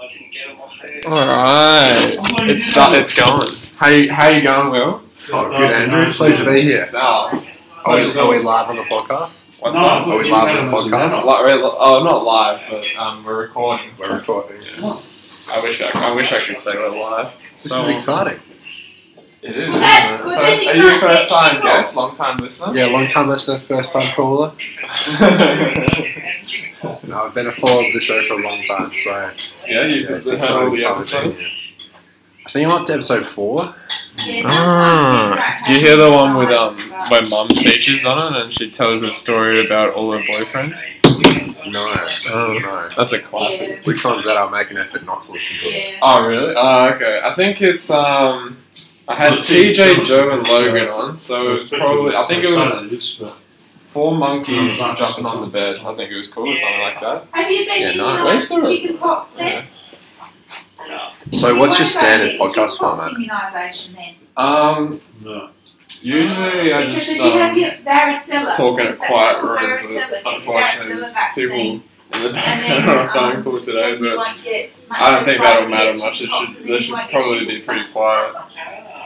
All right, it's start, it's going. How you, how you going, Will? Oh, good, Andrew. Pleasure to be here. No. Are we, are we live on the podcast? What's No, that? Are we live on the podcast? Li- we're li- oh, not live, but um, we're recording. We're recording. I wish I, I wish I could say we're live. This So is exciting. It is. Well, that's good First, that are you you a first time guest, long time listener? Yeah, long time listener, first time caller. No, I've been a follower of the show for a long time, so yeah, you've yeah, it's heard all the to finally be episodes. here. I think I'm up to episode four. Ah, do you hear the one with um where mum features on it and she tells a story about all her boyfriends? No, Oh. no. That's a classic. Which one's that? I'll make an effort not to listen to it. Oh really? Oh okay. I think it's um I had Well, it's- TJ, Joe, and Logan on, so it was probably I think it was was. four monkeys jumping on the bed. I think it was cool or something like that. Have you been Yeah, in no. your Where's the- chicken pox Yeah. then? So, what's your standard podcast format? Immunisation then. Um, No. usually I because just if you have um your varicella, talk in a quiet room, but unfortunately there's people in the background then, on a phone call today, but won't get much I don't think that'll matter much. It should and they should probably be pretty quiet.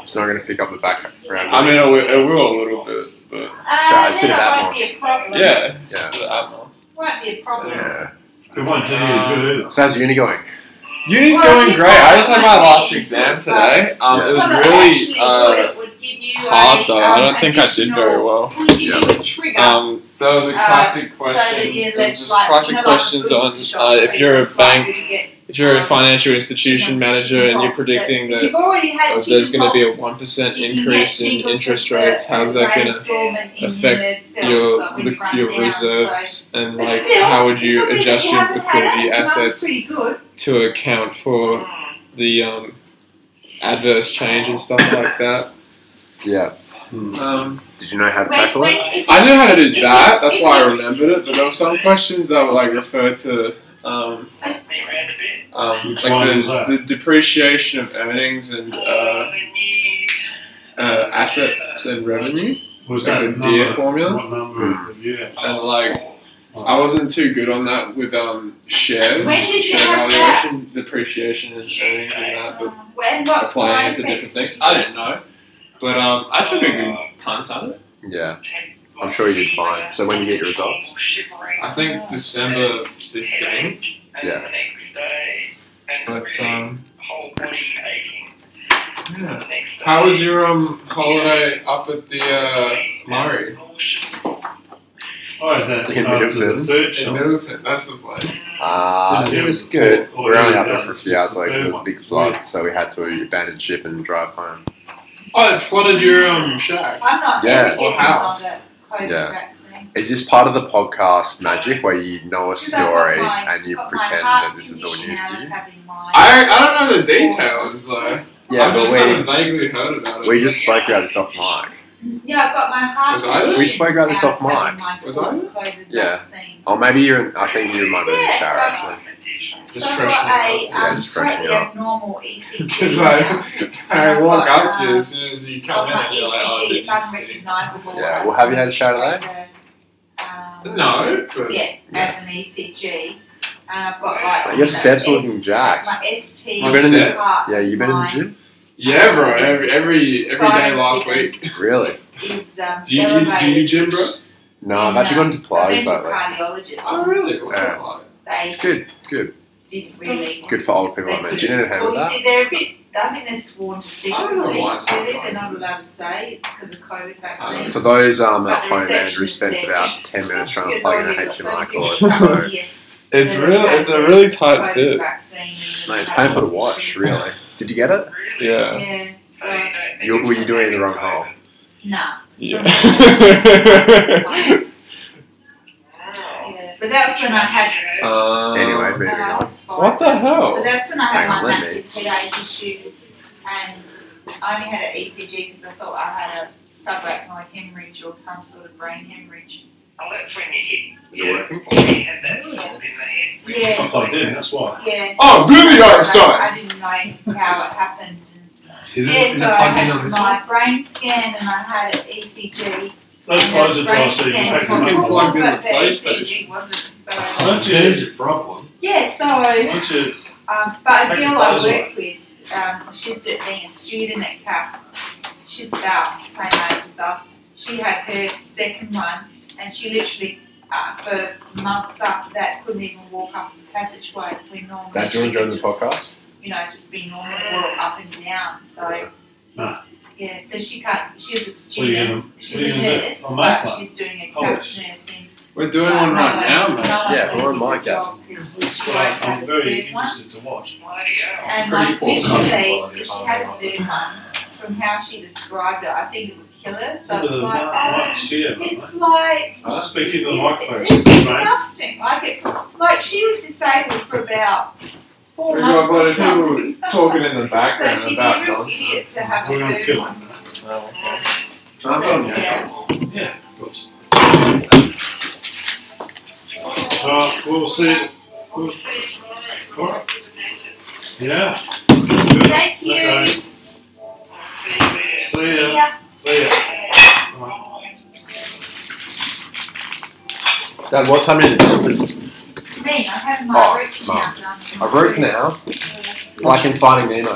It's not going to pick up the background. I mean, it will, it will a little bit, but Uh, Sorry, it's a bit then of it won't Atmos. be a problem. yeah, Yeah. the Atmos. Won't be a problem. Yeah. It won't do you good either. So, how's uni going? Uni's Well, going great. I just had my last exam today. Um, it was really uh, It would give you hard though. I um, don't think I did very well. would give you a trigger. Um, there was a Uh, classic question. that you're was just classic you know, like a questions booster on uh, if you're a bank, to get if you're a financial institution manager, and you're predicting that you've already had uh, there's going to be a one percent increase in interest rates, how's that going to affect your so when the, you run your reserves and like how would you adjust your liquidity it, and that's assets to account for the um, adverse change and stuff like that. Yeah. Um, Did you know how to When, tackle when, it? I knew how to do that. That's why I remembered it. But there were some questions that were like refer to um, um, like the, the depreciation of earnings and uh, uh, assets and revenue Was like that the deer number- formula. What number of? And like I wasn't too good on that with um, shares, When did you share valuation, depreciation and earnings and that, but when what applying it to different things. I didn't know. But um, I took a good punt at it. Yeah. I'm sure you did fine. So, when you get your results? I think December 15th. Yeah. But um, yeah. How was your um holiday up at the uh, Murray I had In Middleton. the third in. Middleton? That's the place. Uh, it was good. We were only yeah, up there for a few just hours the later. There was a big flood, so we had to abandon ship and drive home. Oh, it flooded your um shack. I'm not Yeah, or getting house. Another COVID Yeah. vaccine. Is this part of the podcast magic where you know a Because I've got story my- and you pretend that this is all condition news to you? I, I don't know the details though. Yeah, I've but just kind of we, vaguely heard about it. we just spoke about this off mic. Yeah, I've got my heart Was I We spoke about this out off mic. Was I COVID Yeah. vaccine. Oh, maybe you're. I think you might have been in the shower actually. Just so I've freshening up. a Yeah, um, just totally up. abnormal ECG Because. I, I walk got, up to you as soon as you come in and you're like, oh, it's unrecognisable. Yeah. Well, have you had a as today? um, No, but Yeah, Yeah. as an ECG. And I've got like. Your you know, steps looking jacked. My ST. My steps? Yeah, you been in the gym? yeah, bro. Every every every day last week. Really? Is, um, Do you, you do you gym, bro? No, I've actually gone um, to I've Pilates lately. cardiologist. Oh, really? What's Yeah. that like? They It's good, good, didn't really. good for old people They like me. Do you need a hand well, with you that? see, they're a bit. I think they're sworn to I don't secrecy. why it's Really, not they're not allowed to say it's because of COVID vaccine. For those um, at home, Andrew spent said- about 10 minutes trying to plug in a already got HDMI cord. So, coming here It's that real. It's a really tight fit. vaccine mate, it's painful to watch, really. Did you get it? Yeah. Yeah. So You, were you doing it in the wrong hole? nah. Yeah. Yeah. But that was when I had. Oh. Anyway, moving when I on. had five. What the hell? But that's when I had Hang my on, let me- massive headache issue, and I only had an ECG because I thought I had a subarachnoid hemorrhage or some sort of brain hemorrhage. Oh, that's Is it working? Yeah. I plugged in, that's why. Yeah. Oh, really, I, Einstein? I didn't know how it happened. And Is it, yeah, is so it I plugged in had this my one? brain scan and I had an ECG. Don't and close the it, brain Josh, so you can take fucking it was up. plugged in the but the PlayStation. ECG wasn't. So Don't you, There's your problem. yeah, so don't you Um, but a Make girl it I closer. work with, um, she's do- being a student at CAFS. She's about the same age as us. She had her second one, and she literally, uh, for months after that, couldn't even walk up the passageway when normally Dad, do you she want to join could the just, podcast? You know, just be normal, walk up and down. So, No. Yeah, so she can't. She was a What are you student. gonna, She's a you gonna do? nurse, but make she's doing a College. CAFS nursing. We're doing Uh, one right now, mate. Yeah, gonna we're give on her mic, a yeah. job 'cause It's she won't like, have I'm very interested to watch. And Pretty like poor literally, quality if she had a quality. third one, from how she described it, I think it would kill her. So it's like, mic- oh, mic's here, mate. it's like, Huh? Speaking to the it- microphone, it's mate. disgusting. Like it, like she was disabled for about four We've got a months lot or of people talking in the So background she'd be about a real idiot nonsense. to have We're a gonna third kill one. him. Oh, okay. I'm done, Yeah. Yeah, of course. Uh, we'll see. We'll, alright. Yeah. Good. Thank you. Okay. See ya. Yeah. See ya. Alright. Dad, what's happening at the dentist? Me, I'm having my Oh, root Mum. canal. A root canal? Like in Finding Nemo.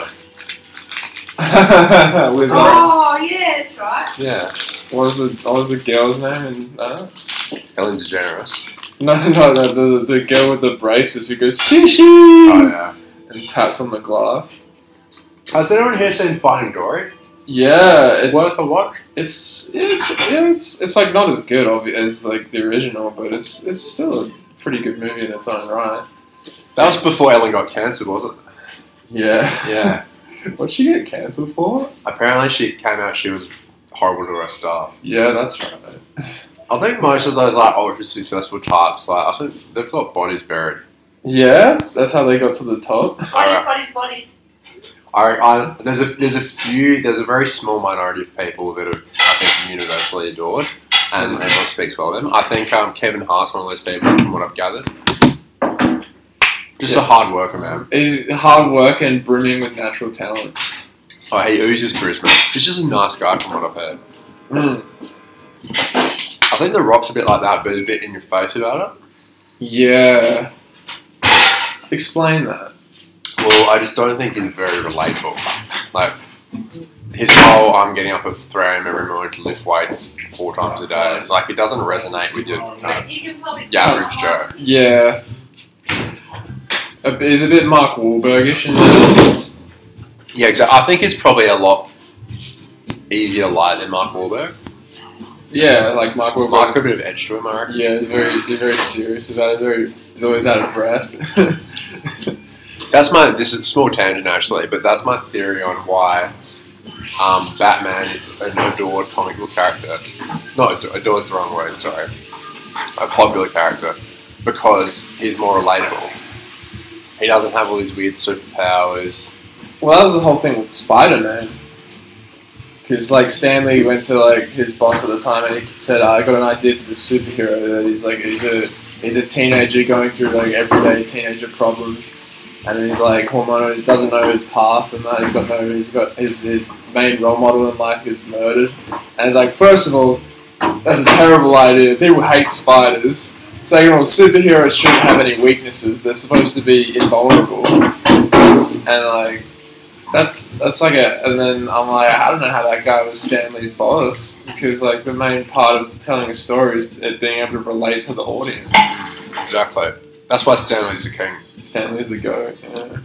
With her. Oh, yeah, that's right. Yeah. What was the what was the girl's name in that? Uh? Ellen DeGeneres. No, no, the, the the girl with the braces who goes fishy Oh, yeah. and taps on the glass. Has anyone here seen Finding Dory? Yeah, it's Worth a watch? it's it's yeah, it's it's like not as good obvi- as like the original, but it's it's still a pretty good movie in its own right. That was before Ellen got cancelled, wasn't it? Yeah. Yeah. What'd she get cancelled for? Apparently she came out she was horrible to her staff. Yeah, that's right. I think most of those like ultra successful types, like I think they've got bodies buried. Yeah, that's how they got to the top. Bodies, Alright. bodies, bodies. I, I, there's a there's a few there's a very small minority of people that are I think universally adored and everyone speaks well of them. I think um, Kevin Hart's one of those people from what I've gathered. Just a hard worker, man. He's hard work and brimming with natural talent. Oh, he oozes charisma. He's just a nice guy from what I've heard. Mm. I think The Rock's a bit like that, but a bit in your face about it. Yeah. Explain that. Well, I just don't think he's very relatable. Like his whole "I'm getting up at 3 a.m. every morning to lift weights four times a day," like it doesn't resonate with your kind But you of average Joe. Yeah. A he's a bit Mark Wahlbergish in that. Yeah, exactly. I think it's probably a lot easier to lie than Mark Wahlberg. Yeah, like Mark Mark's Wahlberg. got a bit of edge to him, I reckon. Yeah, he's very, he's very serious about it. Very, he's always out of breath. That's my. This is a small tangent actually, but that's my theory on why um, Batman is an adored comic book character. Not ado- adored's the wrong word. Sorry, a popular character because he's more relatable. He doesn't have all these weird superpowers. well, that was the whole thing with Spider Man. Because like Stan Lee went to like his boss at the time and he said, "I got an idea for this superhero that he's like he's a he's a teenager going through like everyday teenager problems." And he's like hormonal, he doesn't know his path and that. He's got no, he's got his, his main role model in life is murdered. And he's like, first of all, that's a terrible idea. People hate spiders. Second of all, superheroes shouldn't have any weaknesses. They're supposed to be invulnerable. And like, that's that's like a. And then I'm like, I don't know how that guy was Stan Lee's boss because like the main part of telling a story is it being able to relate to the audience. Exactly. That's why Stan Lee's the king. Stan Lee's the goat. Yeah.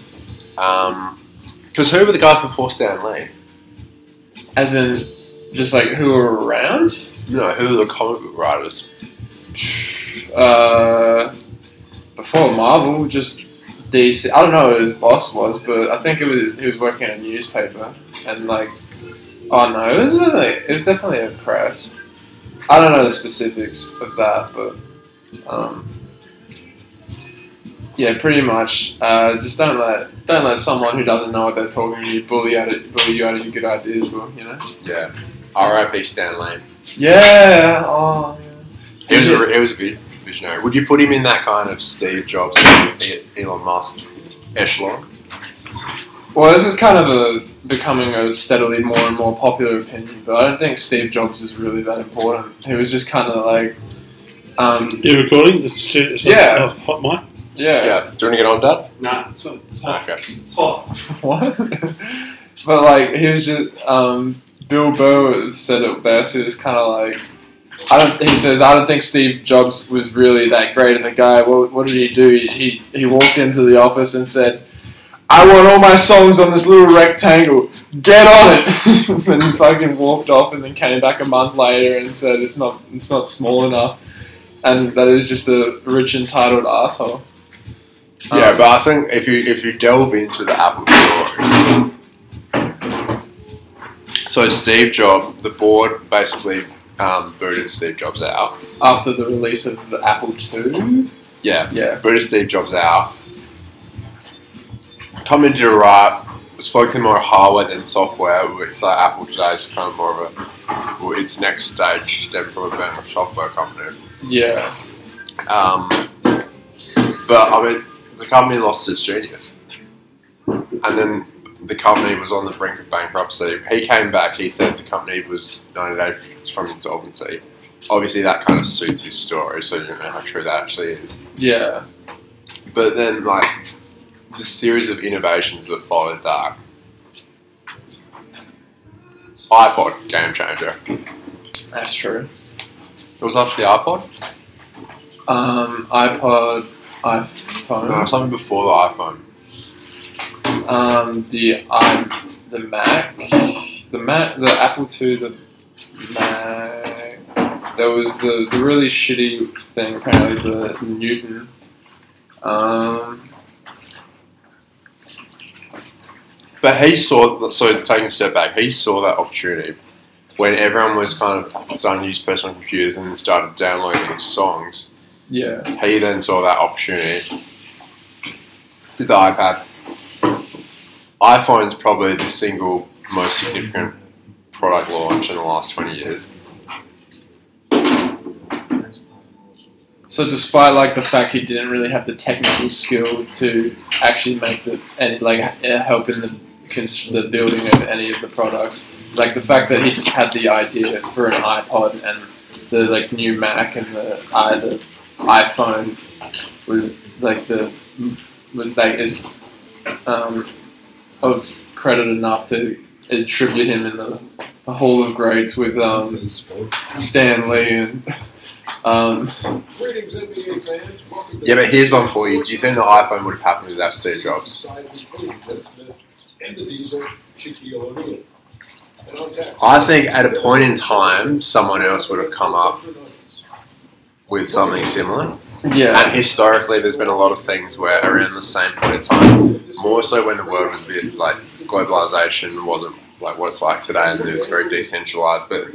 Um, because who were the guys before Stan Lee? As in, just like who were around. No, who were the comic book writers? Uh, before Marvel, just DC. I don't know who his boss was, but I think it was he was working at a newspaper, and like, oh no, it was really, it was definitely a press. I don't know the specifics of that, but um, yeah, pretty much. Uh, just don't let don't let someone who doesn't know what they're talking to you bully out of, bully you out of your good ideas, well, you know. Yeah. R.I.P. Stan Lee. Yeah. Oh. He was, Yeah. a, he was a vi- visionary. Would you put him in that kind of Steve Jobs, Elon Musk echelon? Well, this is kind of a becoming a steadily more and more popular opinion, but I don't think Steve Jobs is really that important. He was just kind of like, um, You recording? This is it's a- Yeah. hot mic. Yeah. Yeah. Do you want to get on, Dad? Nah, it's, it's hot. Okay. It's hot. what? but like he was just um, Bill Burr said it best. It was kind of like I don't. He says I don't think Steve Jobs was really that great of a guy. What, what did he do? He, he he walked into the office and said. I want all my songs on this little rectangle. Get on it. and he fucking walked off, and then came back a month later and said it's not it's not small enough, and that is just a rich entitled asshole. Yeah, Um, but I think if you if you delve into the Apple story, so Steve Jobs, the board basically um, booted Steve Jobs out. after the release of the Apple II. Yeah, Yeah. booted Steve Jobs out. Come into the right, was focusing more on hardware than software, which like Apple today is kind of more of a well, its next stage stemmed from a software company. Yeah. Um, but I mean, the company lost its genius, and then the company was on the brink of bankruptcy. He came back. He said the company was 90 days from insolvency. Obviously, that kind of suits his story, so you don't know how true that actually is. Yeah. But then, like the series of innovations that followed that. iPod game changer. That's true. It was after the iPod. Um, iPod, No, iPhone, something before the iPhone. um, the i the Mac, the Mac, the Apple II, the Mac. There was the, the really shitty thing, apparently the Newton. Um, But he saw, so taking a step back, he saw that opportunity when everyone was kind of starting to use personal computers and started downloading songs. yeah. He then saw that opportunity. The iPad. iPhone's probably the single most significant product launch in the last 20 years. So despite like the fact he didn't really have the technical skill to actually make the any like uh, help in the the building of any of the products, like the fact that he just had the idea for an iPod and the like new Mac and the i the iPhone was like the like is um, of credit enough to attribute him in the, the Hall of Greats with um, Stan Lee and. Um, Yeah, but here's one for you. Do you think the iPhone would have happened without Steve Jobs? I think at a point in time, someone else would have come up with something similar. Yeah, And historically, there's been a lot of things where around the same point in time, more so when the world was a bit like globalization wasn't like what it's like today, and it was very decentralized. But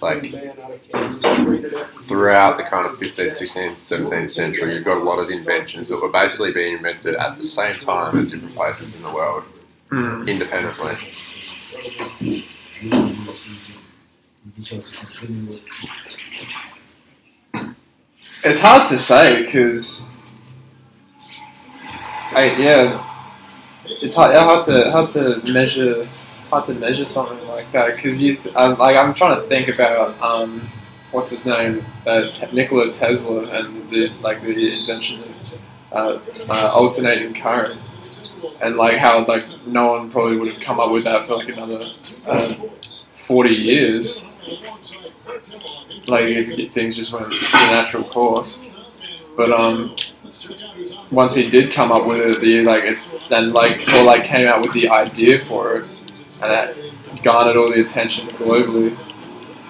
like Man out of Kansas, rated after- throughout the kind of 15th, 16th, 17th century, you've got a lot of inventions that were basically being invented at the same time at different places in the world, Mm. independently. It's hard to say because, I yeah, it's hard, hard to hard to measure hard to measure something like that because you th- I'm, like I'm trying to think about um, what's his name uh, Te- Nikola Tesla and the like the invention of uh, uh, alternating current and like how like no one probably would have come up with that for like another uh, forty years like if, things just went the natural course. But um, once he did come up with it, the like it then like or like came out with the idea for it, and that garnered all the attention globally.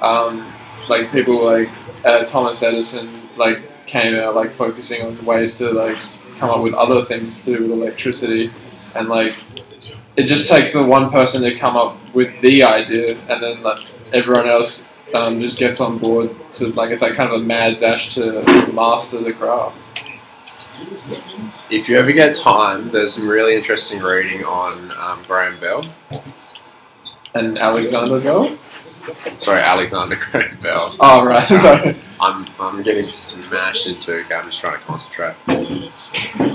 Um, like people like uh, Thomas Edison like came out like focusing on ways to like come up with other things to do with electricity, and like it just takes the one person to come up with the idea, and then like everyone else um, just gets on board to like it's like kind of a mad dash to master the craft. If you ever get time, there's some really interesting reading on um, Graham Bell. And Alexander Bell? Sorry, Alexander Graham Bell. Oh right, sorry. I'm, I'm getting smashed into. Okay, I'm just trying to concentrate.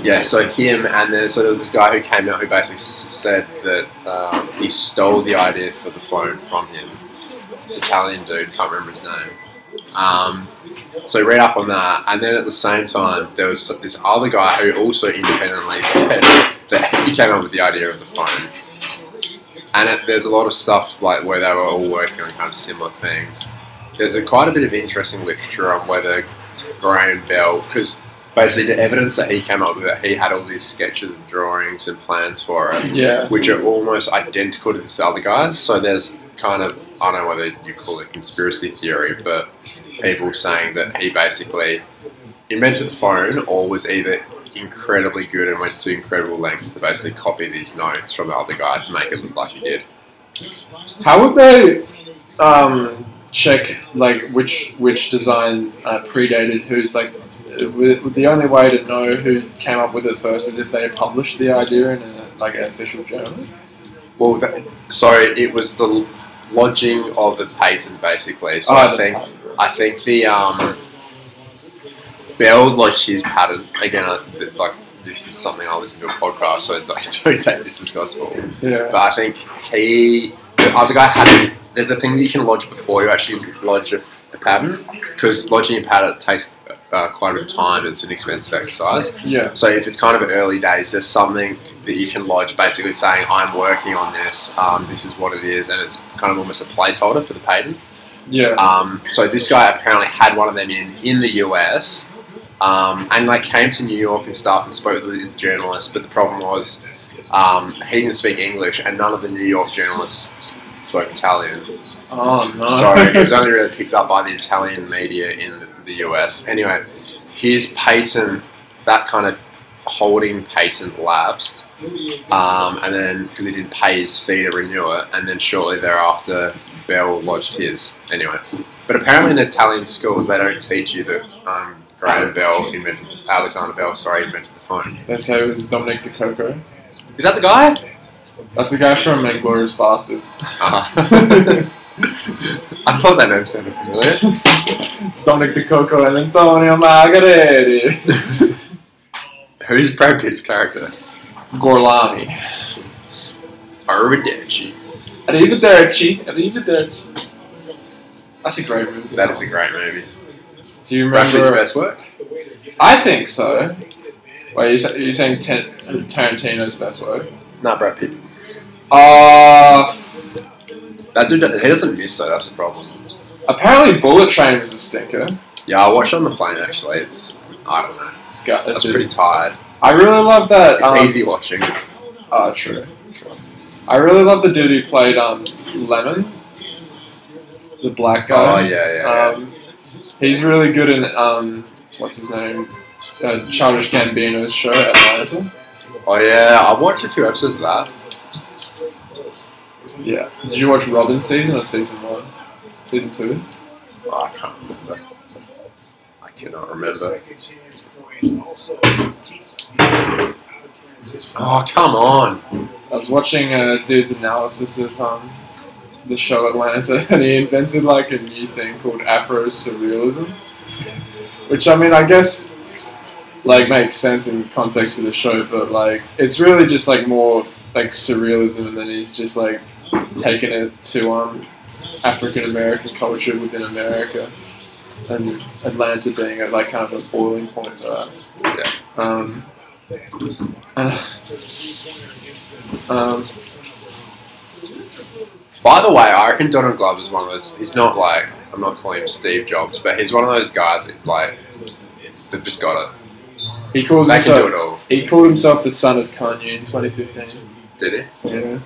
Yeah, so him and then so there was this guy who came out who basically said that um, he stole the idea for the phone from him. This Italian dude, can't remember his name. Um, so read up on that, and then at the same time, there was this other guy who also independently said that he came up with the idea of the phone. And it, there's a lot of stuff like where they were all working on kind of similar things. There's a, quite a bit of interesting literature on whether Graham Bell, because basically the evidence that he came up with, that he had all these sketches and drawings and plans for it, Yeah. which are almost identical to this other guy's. So there's kind of I don't know whether you call it conspiracy theory, but people saying that he basically invented the phone or was either incredibly good and went to incredible lengths to basically copy these notes from the other guy to make it look like he did. How would they um, check like which which design uh, predated who's like? The only way to know who came up with it first is if they published the idea in a, like an official journal. Well, that, so it was the lodging of the patent basically. So Oh, I think patent. I think the um, Bell lodged his patent again. I, like this is something I listen to a podcast, so I don't take this as gospel. Yeah. But I think he, the other guy had. There's a thing that you can lodge before you actually lodge a, a patent, because lodging a patent takes uh, quite a bit of time. It's an expensive exercise. Yeah. So if it's kind of early days, there's something that you can lodge, basically saying I'm working on this. Um, this is what it is, and it's kind of almost a placeholder for the patent. Yeah. Um, so this guy apparently had one of them in in the US, um, and like came to New York and stuff and spoke with his journalists. But the problem was um, he didn't speak English, and none of the New York journalists spoke Italian. Oh no. So it was only really picked up by the Italian media in the, the US. Anyway, his patent, that kind of holding patent lapsed. Um, and then, because he didn't pay his fee to renew it, and then shortly thereafter, Bell lodged his. Anyway, but apparently in Italian schools, they don't teach you that um, Graham Bell invented, Alexander Bell, sorry, invented the phone. That's say it was Dominick Decocco. Is that the guy? That's the guy from Inglourious Basterds. Uh, I thought that name sounded familiar. Dominick Decocco and Antonio Margheriti. Who's Brad Pitt's character? Gorlomi. Arrivederci. Arrivederci. Arrivederci. That's a great movie. That is a great movie. Do you remember Brad Pitt's best work? I think so. Wait, you you're saying Tarantino's best work? Not Brad Pitt. Uh, That dude, he doesn't miss though. That's the problem. apparently Bullet Train was a stinker. Yeah, I watched it on the plane actually. It's I don't know. It's got, was pretty tired. I really love that. It's um, easy watching. Oh, true. true. I really love the dude who played um, Lemon, the black Oh guy. yeah, yeah. yeah. Um, he's really good in um, what's his name, uh, Childish Gambino's show Atlanta. oh yeah, I watched a few episodes of that. Yeah. Did you watch Robbin' Season or season one? Season two. Oh, I can't remember. I cannot remember. Oh come on! I was watching a dude's analysis of um, the show Atlanta, and he invented like a new thing called Afro Surrealism, which I mean, I guess like makes sense in the context of the show, but like it's really just like more like surrealism, and then he's just like taking it to um African American culture within America, and Atlanta being at like kind of a boiling point for that. Yeah. Um, and, um, By the way, I reckon Donald Glover's one of those. He's not like I'm not calling him Steve Jobs, but he's one of those guys that like they've just got it. he calls They himself he called himself the son of Kanye in 2015. Did he? Yeah,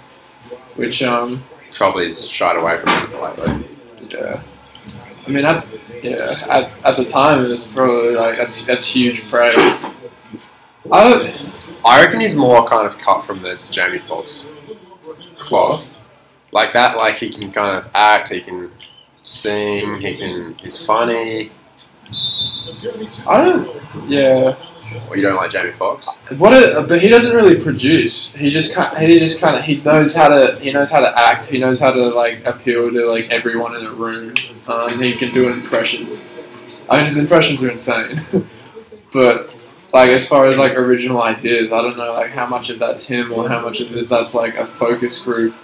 which um Probably shied away from it lately. yeah, I mean at, yeah at, at the time it was probably like that's that's huge praise. I don't I reckon he's more kind of cut from the Jamie Foxx cloth. Like that, like he can kind of act, he can sing, he can he's funny. I don't yeah. Or you don't like Jamie Foxx? What a, but he doesn't really produce. He just kind he just kind of he knows how to he knows how to act. He knows how to like appeal to like everyone in the room. Um, he can do impressions. I mean, his impressions are insane. but like as far as like original ideas, I don't know like how much of that's him or how much of it that's like a focus group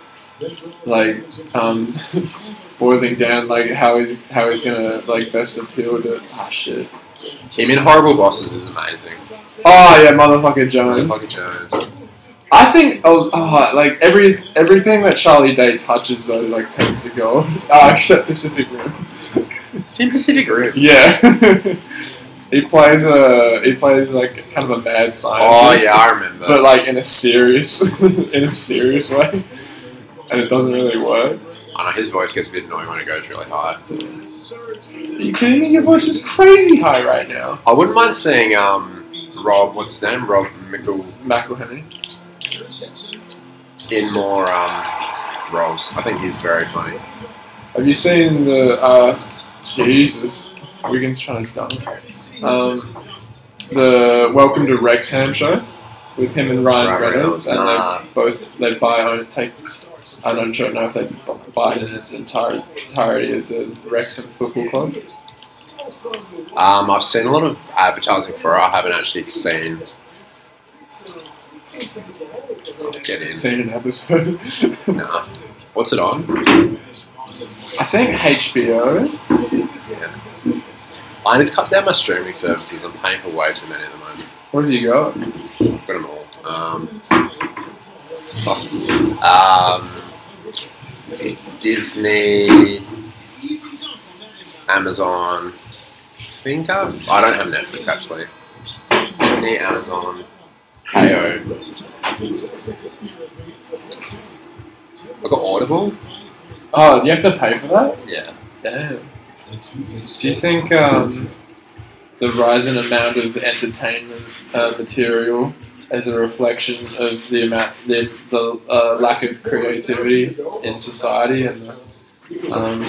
like um, boiling down like how he's how he's gonna like best appeal to ah shit. Him in Horrible Bosses is amazing. Oh yeah, motherfucker Jones. Motherfucker Jones. I think oh, oh like every everything that Charlie Day touches though like tends to go. Uh, except Pacific Rim. It's in Pacific Rim. Yeah. he plays a he plays like kind of a mad scientist. Oh yeah, I remember. But like in a serious in a serious way. And it doesn't really work. I know his voice gets a bit annoying when it goes really high. Are you kidding me? Your voice is crazy high right now. I wouldn't mind seeing um Rob, what's his name? Rob Mickle McElhenney. in more um roles. I think he's very funny. Have you seen the uh Jesus Wiggins trying to dunk. Um the Welcome to Wrexham show with him and Ryan Reynolds, and Nah. they both they buy own take. I don't don't know if they buy it in its entire entirety of the Wrexham Football Club. Um, I've seen a lot of advertising for it. I haven't actually seen. Get in. Seen an episode. Nah. What's it on? I think HBO. I need to cut down my streaming services. I'm paying for way too many at the moment. What have you got? I've got them all. Um, um, Disney, Amazon. I think I've, I don't have Netflix actually. Disney, Amazon, Kayo. I got Audible. Oh, do you have to pay for that? Yeah. Damn. Do you think um, the rising amount of entertainment uh, material as a reflection of the amount, the, the uh, lack of creativity in society and the, um,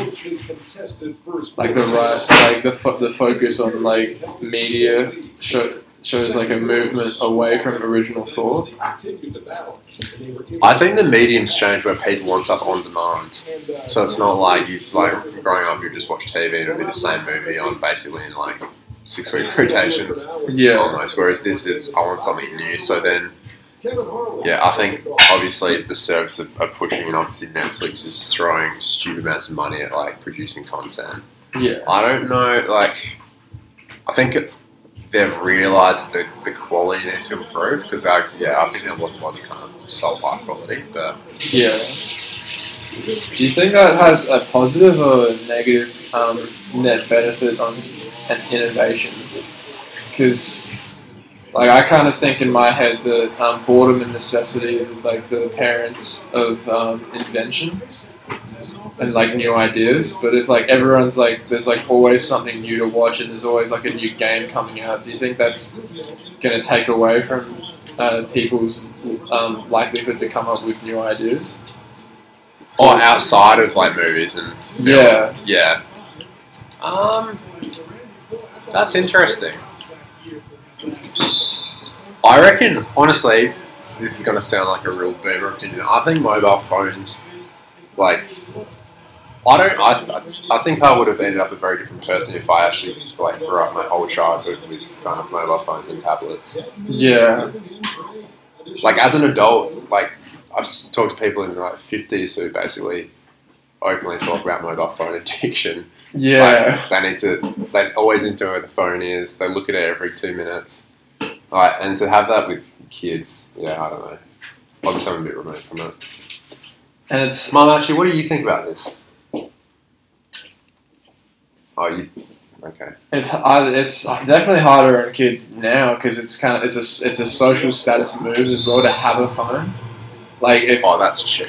like the rise, like the fo- the focus on like media show, shows like a movement away from original thought? I think the medium's changed where people want stuff on demand. So it's not like you like growing up you just watch TV and it'll be the same movie on basically in like six week rotations Yeah. almost. Whereas this is I want something new. So then yeah, I think obviously the service that are pushing and obviously Netflix is throwing stupid amounts of money at like producing content. Yeah. I don't know, like I think they've realised that the quality needs to improve because yeah, I think there was a lot of kind of salt high quality, but Yeah. Do you think that has a positive or negative um, net benefit on an innovation? Because, like, I kind of think in my head that um, boredom and necessity is like the parents of um, invention and like new ideas. But if like everyone's like, there's like always something new to watch and there's always like a new game coming out. Do you think that's going to take away from uh, people's um, likelihood to come up with new ideas? or outside of like movies and film. Yeah. yeah. Um, that's interesting. I reckon, honestly, this is going to sound like a real boomer opinion. I think mobile phones, like, I don't. I, I think I would have ended up a very different person if I actually like grew up my whole childhood with kind of mobile phones and tablets. Yeah. Like as an adult, like I've talked to people in their like fifties who basically openly talk about mobile phone addiction. Yeah. Like, they need to. They always know where the phone is. They look at it every two minutes. Like, and to have that with kids, yeah, I don't know. Obviously, I'm a bit remote from it. And it's Mum, actually, what do you think about this? Oh, you. Okay. it's it's definitely harder on kids now because it's kind of it's a it's a social status move as well to have a phone. Like if Oh, that's cheap.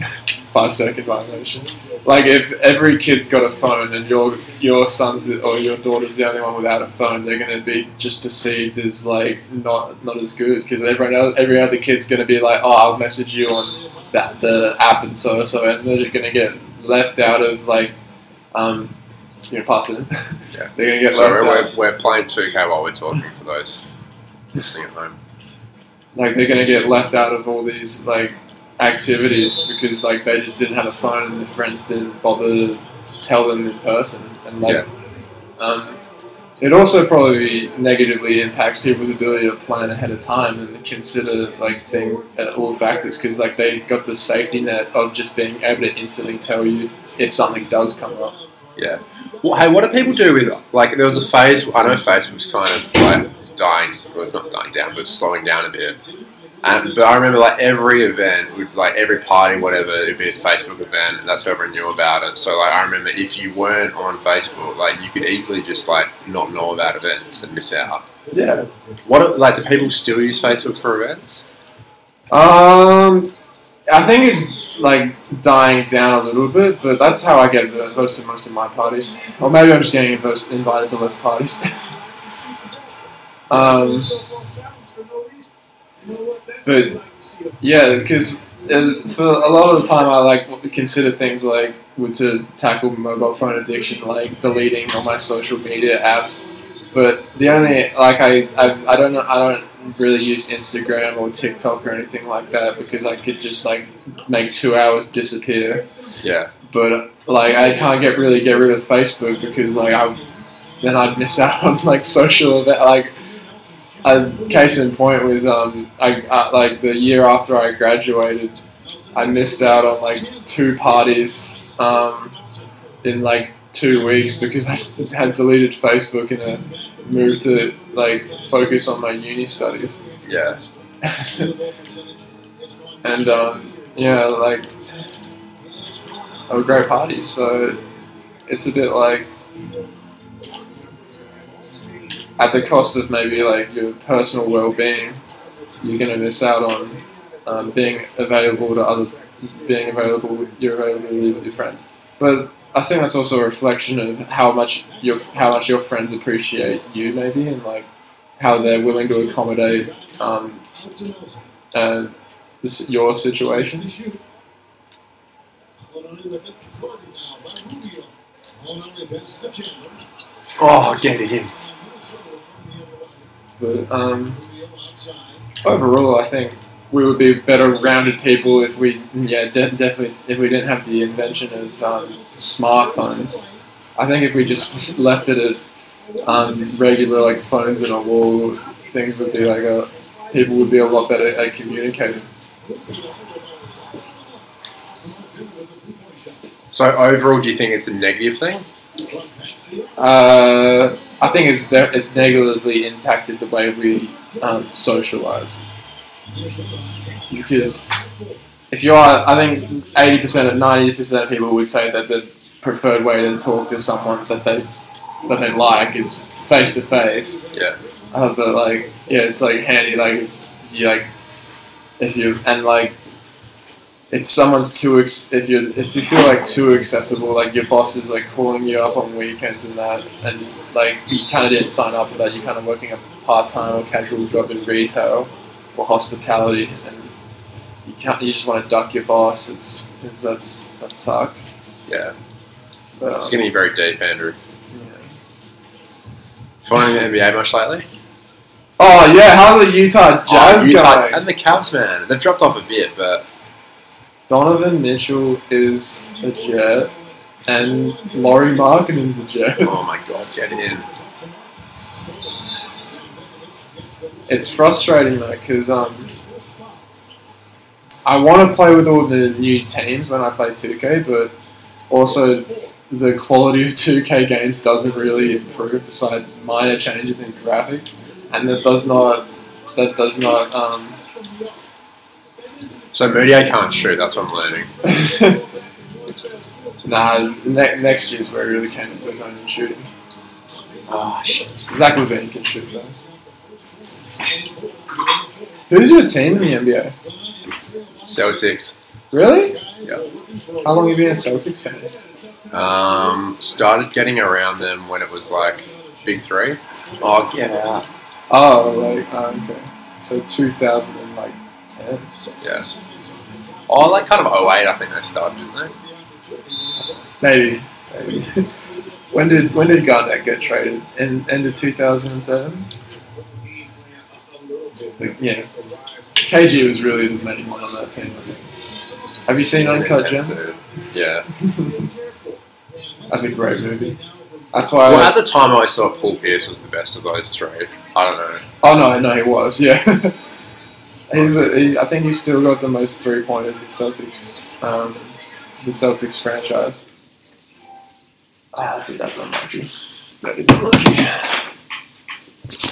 five second violation. Like if every kid's got a phone and your your son's the, or your daughter's the only one without a phone, they're gonna be just perceived as like not not as good because everyone else, every other kid's gonna be like, oh, I'll message you on that the app and so so, and they're gonna get left out of like, um, you know, pass it. Yeah. they're gonna get Sorry, left we're, we're playing 2K while we're talking for those listening at home. like they're gonna get left out of all these like activities because like they just didn't have a phone and their friends didn't bother to tell them in person and like um it also probably negatively impacts people's ability to plan ahead of time and consider like thing uh, all factors because like they've got the safety net of just being able to instantly tell you if something does come up. Yeah. Well, hey, what do people do with like? There was a phase. I know Facebook's kind of like dying. Well, it's not dying down, but slowing down a bit. And but I remember like every event, like every party, whatever, it'd be a Facebook event, and that's how everyone knew about it. So like I remember if you weren't on Facebook, like you could easily just like not know about events and miss out. Yeah. What like do people still use Facebook for events? Um, I think it's like dying down a little bit, but that's how I get invited to most of my parties. Or maybe I'm just getting invited to less parties. um, but yeah, because for a lot of the time I like consider things like would to tackle mobile phone addiction, like deleting all my social media apps. But the only like I I, I don't know I don't really use Instagram or TikTok or anything like that because I could just like make two hours disappear. Yeah. But like I can't get really get rid of Facebook because like I then I'd miss out on like social event like. A case in point was um I, I like the year after I graduated, I missed out on like two parties um in like two weeks because I had deleted Facebook and uh, moved to like focus on my uni studies. Yeah. and um, yeah, like they were great parties. So it's a bit like at the cost of maybe like your personal well-being, you're gonna miss out on um, being available to other, being available, your availability with your friends. But I think that's also a reflection of how much your how much your friends appreciate you, maybe, and like how they're willing to accommodate um, uh, this, your situation. Oh, get it in. But um, overall, I think we would be better rounded people if we, yeah, de- definitely, if we didn't have the invention of um, smartphones. I think if we just left it at um, regular like phones in a wall, things would be like a, people would be a lot better at communicating. So overall, do you think it's a negative thing? Uh, I think it's de- it's negatively impacted the way we um, socialize. Because if you are, I think eighty percent, or ninety percent of people would say that the preferred way to talk to someone that they that they like is face to face. Yeah. Uh, but like, yeah, it's like handy. Like, you like, if you and like, if someone's too, ex- if you if you feel like too accessible, like your boss is like calling you up on weekends and that, and like you kind of didn't sign up for that. You're kind of working a part time or casual job in retail or hospitality, and you can't. You just want to duck your boss. It's, it's that's that sucks. Yeah. But, It's um, getting very deep, Andrew. yeah. Following the NBA much lately? Oh yeah, how are the Utah Jazz Oh, Utah- going? and the Cavs, man. They've dropped off a bit, but Donovan Mitchell is a Jet, and Lauri Markkanen's a Jet. oh my god, get in. It's frustrating though, because um, I want to play with all the new teams when I play 2K, but also the quality of 2K games doesn't really improve besides minor changes in graphics, and that does not that does not um, So Moutier can't shoot, that's what I'm learning. nah. Ne- next year's where he really came into his own in shooting. Oh, shit. Zach LaVine can shoot though. Who's your team in the NBA? Celtics. Really? Yeah. How long have you been a Celtics fan? Um, started getting around them when it was like Big Three. Oh, get out. Oh, like oh, okay. So 2010. Yes. Oh, like kind of 08, I think they started, didn't they? Maybe. Maybe. when did when did Garnett get traded? In end of 2007. Like, yeah. KG was really the main one on that team. I think. Have you seen Uncut Gems? Yeah. That's a great movie. That's why. Well, at the time, I always thought Paul Pierce was the best of those three. I don't know. oh no, no, he was. Yeah. he's, he's. I think he's still got the most three pointers in Celtics. Um, the Celtics franchise. Ah, dude, that's unlucky. That is unlucky.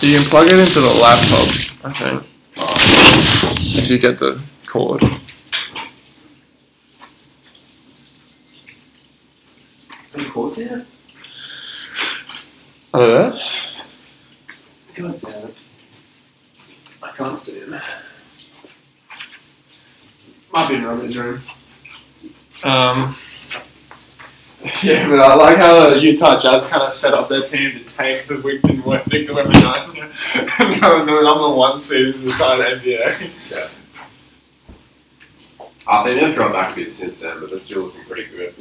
You can plug it into the laptop. I think. If you get the cord. I don't know. God damn it. I can't see him. Might be in Roman's room. Um, yeah, but I like how the Utah Jazz kind of set up their team to tank the Victor Victor Wembanyama and go in the number one seed in the entire NBA. I think they've dropped back a bit since then, but they're still looking pretty good.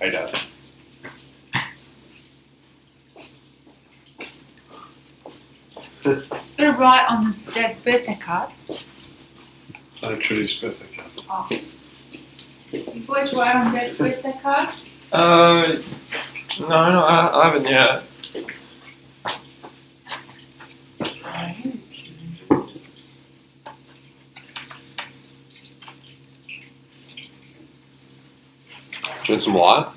Hey, Dad. Got to write on his dad's birthday card. So Trudy's birthday card. Oh. You boys write on dad's birthday card? Uh, no, no, I, I haven't yet. Do you want some light?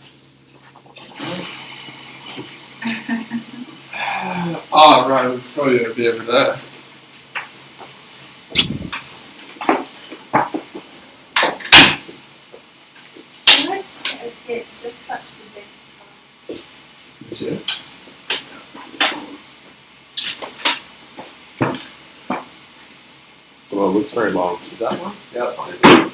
Oh, right, we'll probably be over there. Well, it looks very long. Is that one? Yeah, that's fine.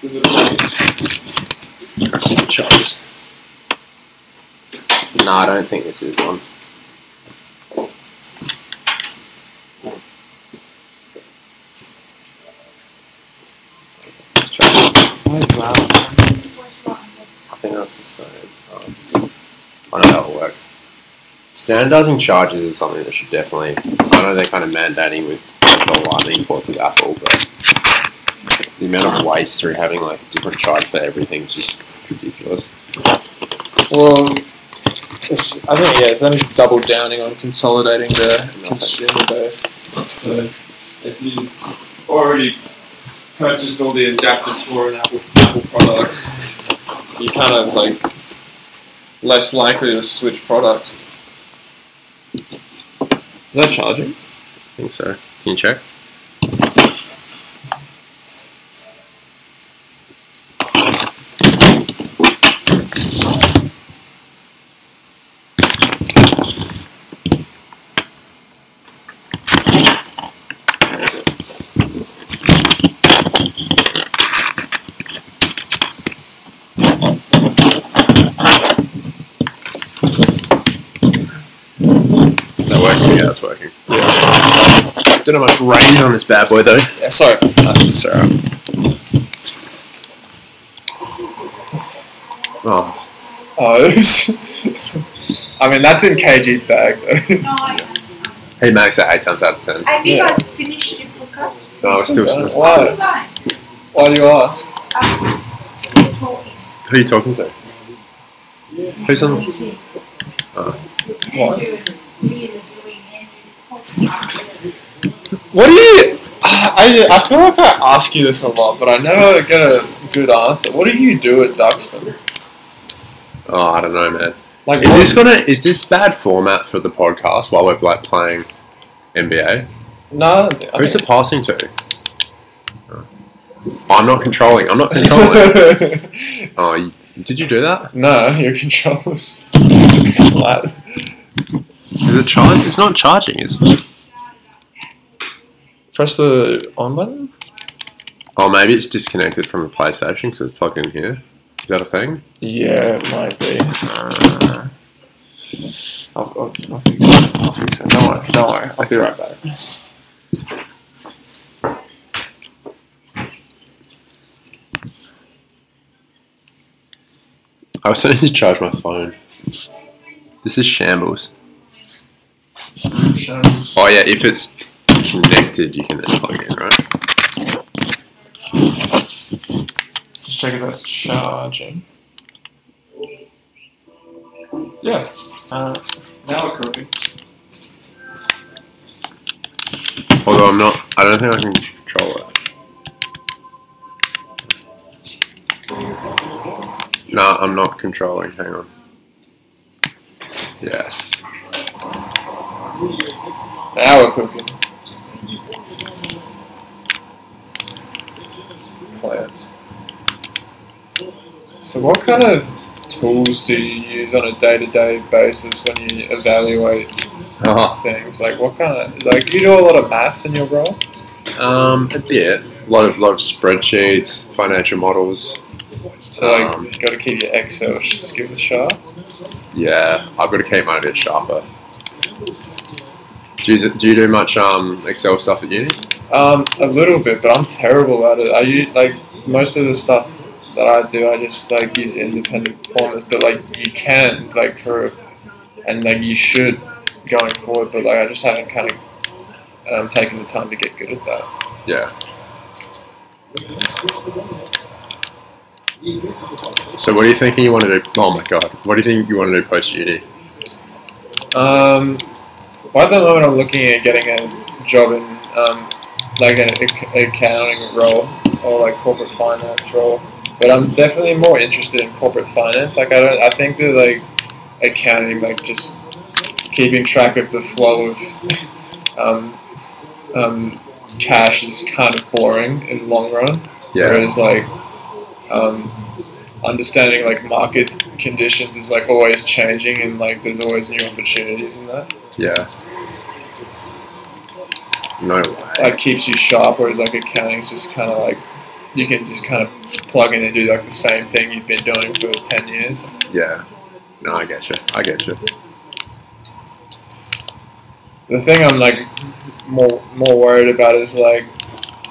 Is it I see the charges. No, I don't think this is one. Let's try. I think that's the same. Um, I know that'll work. Standardizing charges is something that should definitely. I know they're kind of mandating with the lightning ports with Apple, but the amount of waste through having like different charge for everything is just ridiculous. Well, it's, I think yeah, it's only double downing on consolidating the consumer base. So if you already purchased all the adapters for an Apple Apple products, you're kind of like less likely to switch products. Is that charging? I think so. Can you check? Is that working? Yeah, that's working. Don't have much range on this bad boy though. Yeah, sorry. That's alright. Oh, Oh, I mean that's in KG's bag though. No, I he makes it eight times out of ten. Have you Yeah. guys finished your podcast? No, we're still. Why? Why do you ask? Um. Who are you talking to? Who's on? Meeting. Oh. What? Andrew, we are doing Andrew's podcast. What do you? I, I feel like I ask you this a lot, but I never get a good answer. What do you do at Duxton? Oh, I don't know, man. Like, Is this gonna? Is this bad format for the podcast while we're like playing NBA? No, I don't think. I Who's think- it passing to? Oh. I'm not controlling. I'm not controlling. oh, you, did you do that? no, your controller's flat. Is it charging? It's not charging. Is it? Press the on button. Oh, maybe it's disconnected from the PlayStation because it's plugged in here. Is that a thing? Yeah, it might be. Uh, I'll, I'll, I'll fix it. I'll fix it. Don't worry. Don't worry. I'll be right back. I also need to charge my phone. This is shambles. Shambles. Oh yeah, if it's connected, you can then plug in, right? Just check if that's charging. Yeah. Uh, now we're cooking. Although I'm not, I don't think I can control it. No, I'm not controlling. Hang on. Yes. Now we're cooking. Clamps. So, what kind of tools do you use on a day-to-day basis when you evaluate Oh, things? Like, what kind of like do you do a lot of maths in your role? um, a bit. A lot of lot of spreadsheets, financial models. So, like, Um, you got to keep your Excel skills sharp. Yeah, I've got to keep mine a bit sharper. Do you, do you do much um, Excel stuff at uni? Um, a little bit, but I'm terrible at it. I use like most of the stuff that I do. I just like use independent performance, but like you can like for, and like you should going forward. But like I just haven't kind of um, taken the time to get good at that. Yeah. So what are you thinking you want to do? Oh my god, what do you think you want to do post uni? Um, well, at the moment, I'm looking at getting a job in um, like an accounting role or like corporate finance role. But I'm definitely more interested in corporate finance. Like I don't, I think that like accounting, like just keeping track of the flow of um, um, cash is kind of boring in the long run. Yeah. Whereas like um, understanding like market conditions is like always changing and like there's always new opportunities in that. Yeah. No way. Like keeps you sharp. Whereas like accounting is just kind of like you can just kind of plug in and do like the same thing you've been doing for ten years. Yeah. No, I get you. I get you. The thing I'm like more more worried about is like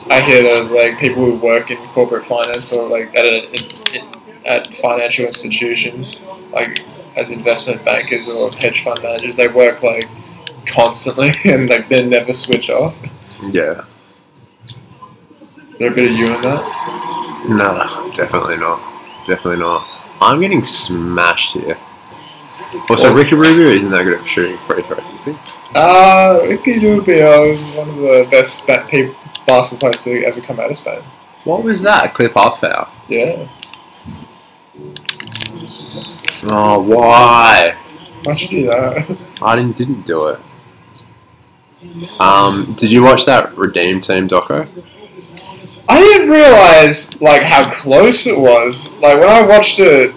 I hear that like people who work in corporate finance or like at a, in, at financial institutions like as investment bankers or hedge fund managers they work like constantly and like they never switch off. Yeah. Is there a bit of you in that? No, definitely not. Definitely not. I'm getting smashed here. Also, Ricky Rubio isn't that good at shooting free throws, is he? Uh, Ricky Rubio is one of the best basketball players to ever come out of Spain. What was that? Clip half foul. Yeah. Oh, why? Why'd you do that? I didn't, didn't do it. Um, did you watch that Redeem Team doco? I didn't realize like how close it was. Like when I watched it,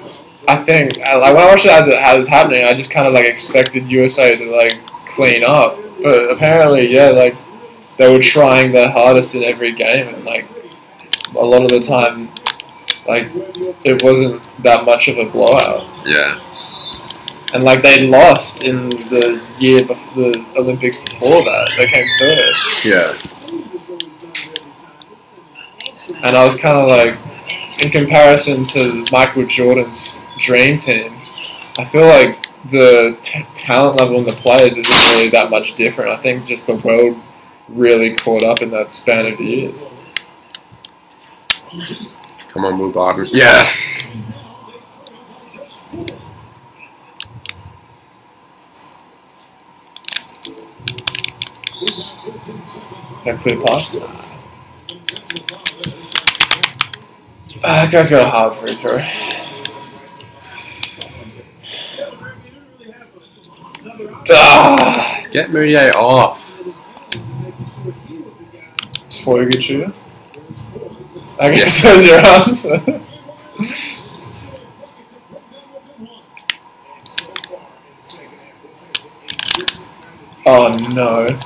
I think uh, like when I watched it as it was happening, I just kind of like expected USA to like clean up, but apparently, yeah, like they were trying their hardest in every game, and like a lot of the time, like it wasn't that much of a blowout. Yeah. And like they lost in the year before the Olympics before that, they came third. Yeah. And I was kind of like, in comparison to Michael Jordan's dream team, I feel like the t- talent level in the players isn't really that much different. I think just the world really caught up in that span of years. Come on, Will Barton. Yes! Is that clear pass? Ah, that guy's got a hard free throw. Ah, Get Moutier off. it's for a good shooter. I guess that's your answer. oh no.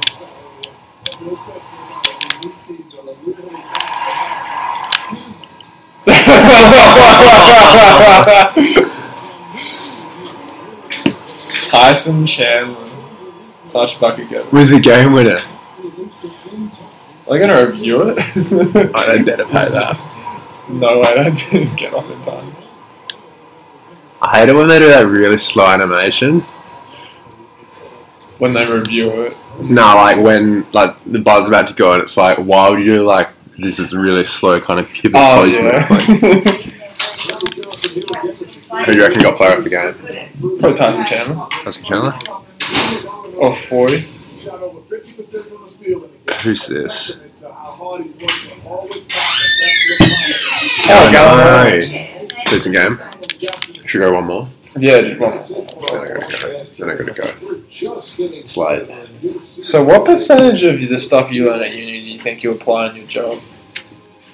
Tyson Chandler. Touch bucket go. With the game winner. Are they gonna review it? I don't better pay that. No way, that didn't get off in time. I hate it when they do that really slow animation. when they review it. No, like when like the buzz is about to go and it's like, why would you do like this is really slow kind of pivot Oh yeah. Like, who do you reckon got player of the game? Probably Tyson Chandler That's Chandler. or forty. Who's this? Oh, no. Yeah. Decent game. Should we go one more? Yeah, more. Then I gotta go. Then I gotta go. It's late. So, what percentage of the stuff you learn at uni do you think you apply in your job?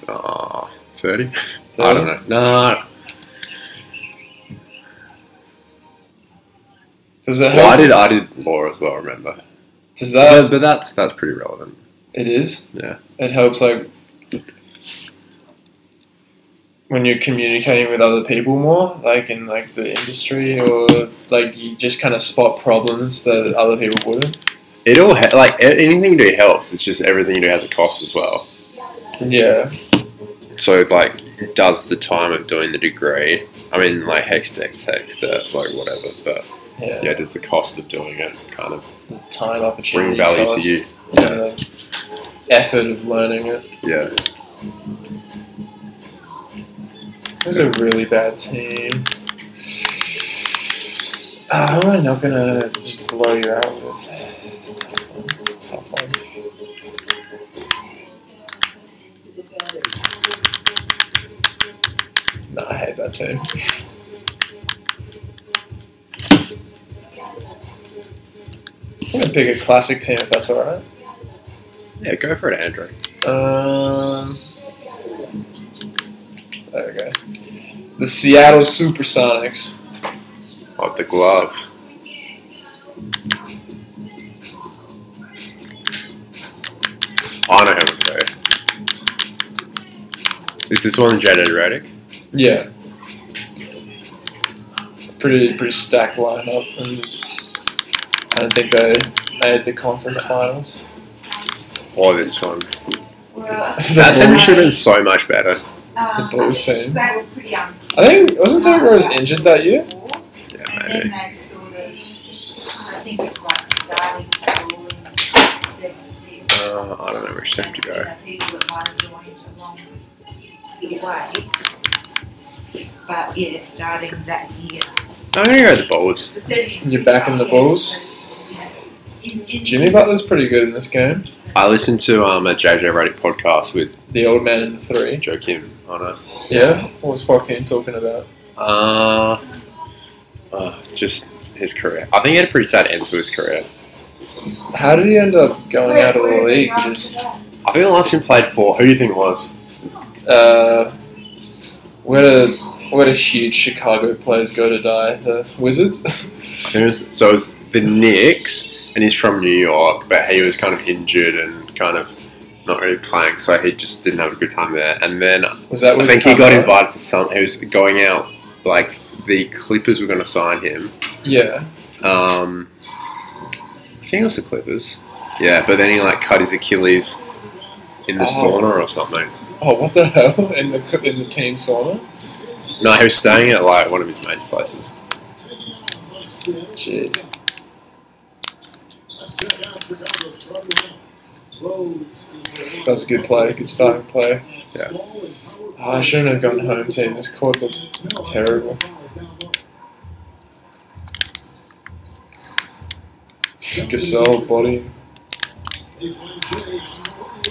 Ah, 30? I don't know. No, Does it well, I help? did. I did law as well. Remember? Does that? But, but that's that's pretty relevant. It is. Yeah. It helps like when you're communicating with other people more, like in like the industry, or like you just kind of spot problems that other people wouldn't. It all he- like anything you do helps. It's just everything you do has a cost as well. Yeah. So like, does the time of doing the degree? I mean, like hex dex hex that like whatever. But Yeah. yeah, does the cost of doing it kind of The time opportunity bring value cost, to you? And the effort of learning it. Yeah. It was a really bad team. Uh, am I not gonna just blow you out with? It's a tough one. It's a tough one. No, I hate that team. I'm gonna pick a classic team if that's alright. Yeah, go for it, Andrew. Um, there we go. The Seattle Supersonics. Oh, the glove. I know would go. Is this one Jaden Redick? Yeah. Pretty pretty stacked lineup, and I don't think they made it to conference finals. Or this one? Well, That team should have been so much better. um, The Bulls I think team. They were pretty I think wasn't Derrick Rose injured that year? Yeah, maybe. then they sort of, I think it's like starting school in seventy-six. Uh, I don't know which team to go. that might have joined along the way. But yeah, starting that year. I'm gonna go the Bulls. You're backing the Bulls? Jimmy Butler's pretty good in this game. I listened to um, a JJ Redick podcast with The old man in the three. Joakim on it. Yeah. What was Joakim talking about? Uh, uh, just his career. I think he had a pretty sad end to his career. How did he end up going out of the league? Just I think the last time he played for, who do you think it was? uh, where do where do huge Chicago players go to die? The Wizards. I think it was, so it was the Knicks, and he's from New York, but he was kind of injured and kind of not really playing, so he just didn't have a good time there. And then Was that? I think he got Kemba? invited to some. He was going out like the Clippers were going to sign him. Yeah. Um, I think it was the Clippers. Yeah, but then he like cut his Achilles in the Oh. sauna or something. Oh, what the hell? In the in the team sauna? No, he was staying at like one of his mates' places. Jeez. That's a good play. Good starting play. Yeah. Oh, I shouldn't have gone home team. This court looks terrible. Gasol body.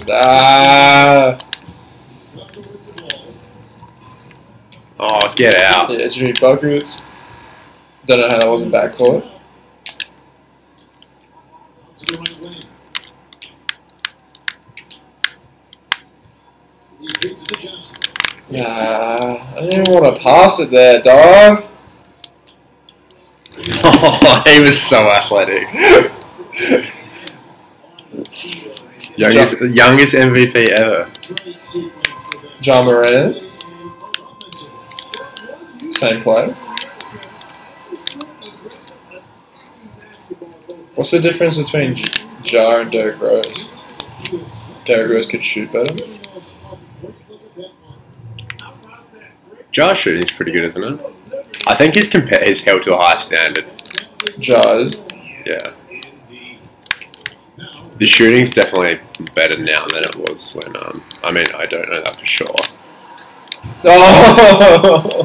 Ah. Oh, get out! Yeah, Jimmy buckets. Don't know how that wasn't backcourt. Nah, I didn't want to pass it there, dog. Oh, he was so athletic. Youngest, youngest MVP ever. Ja Morant, same play. What's the difference between J- Ja and Derrick Rose? Derrick Rose could shoot better. Ja is pretty good, isn't it? I think he's compa- he's held to a high standard. Ja. Yeah. The shooting's definitely better now than it was when. Um, I mean, I don't know that for sure. Oh!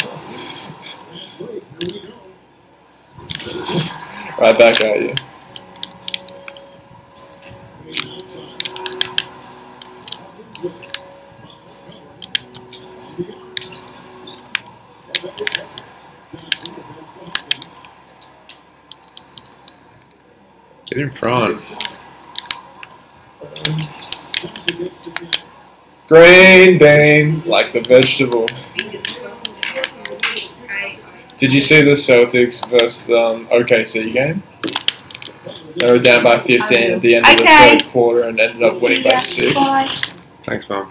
right back at you. Get in front. Green bean, like the vegetable. Fingers crossed. Okay. Did you see the Celtics versus um, OKC game? They were down by 15 at the end of Okay. the third quarter and ended up winning by six. Thanks, Mom.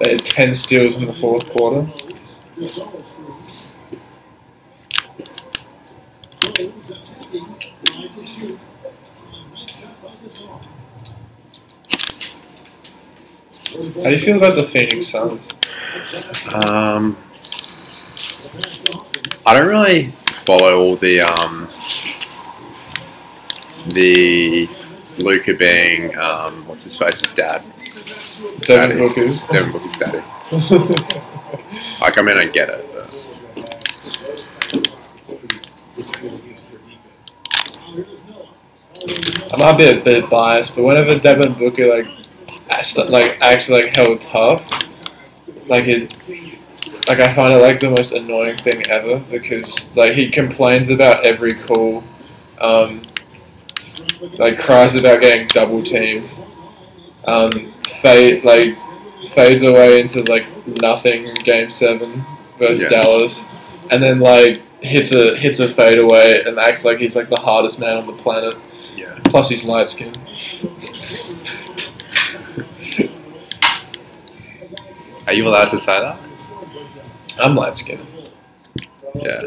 They had 10 steals in the fourth quarter. How do you feel about the Phoenix Suns? Um, I don't really follow all the um, the Luka being um, what's his face's dad, Devin Daddy. Booker's. Devin Booker's daddy. Like, I mean, I get it. But I might be a bit biased, but whenever Devin Booker like acts, like acts like hell tough, like it, like I find it like the most annoying thing ever because like he complains about every call, um, like cries about getting double teamed, um, fade like fades away into like nothing in game seven versus Yeah. Dallas, and then like hits a hits a fade away and acts like he's like the hardest man on the planet. yeah, Plus, he's light skinned. Are you allowed to say that? I'm light skinned. Yeah.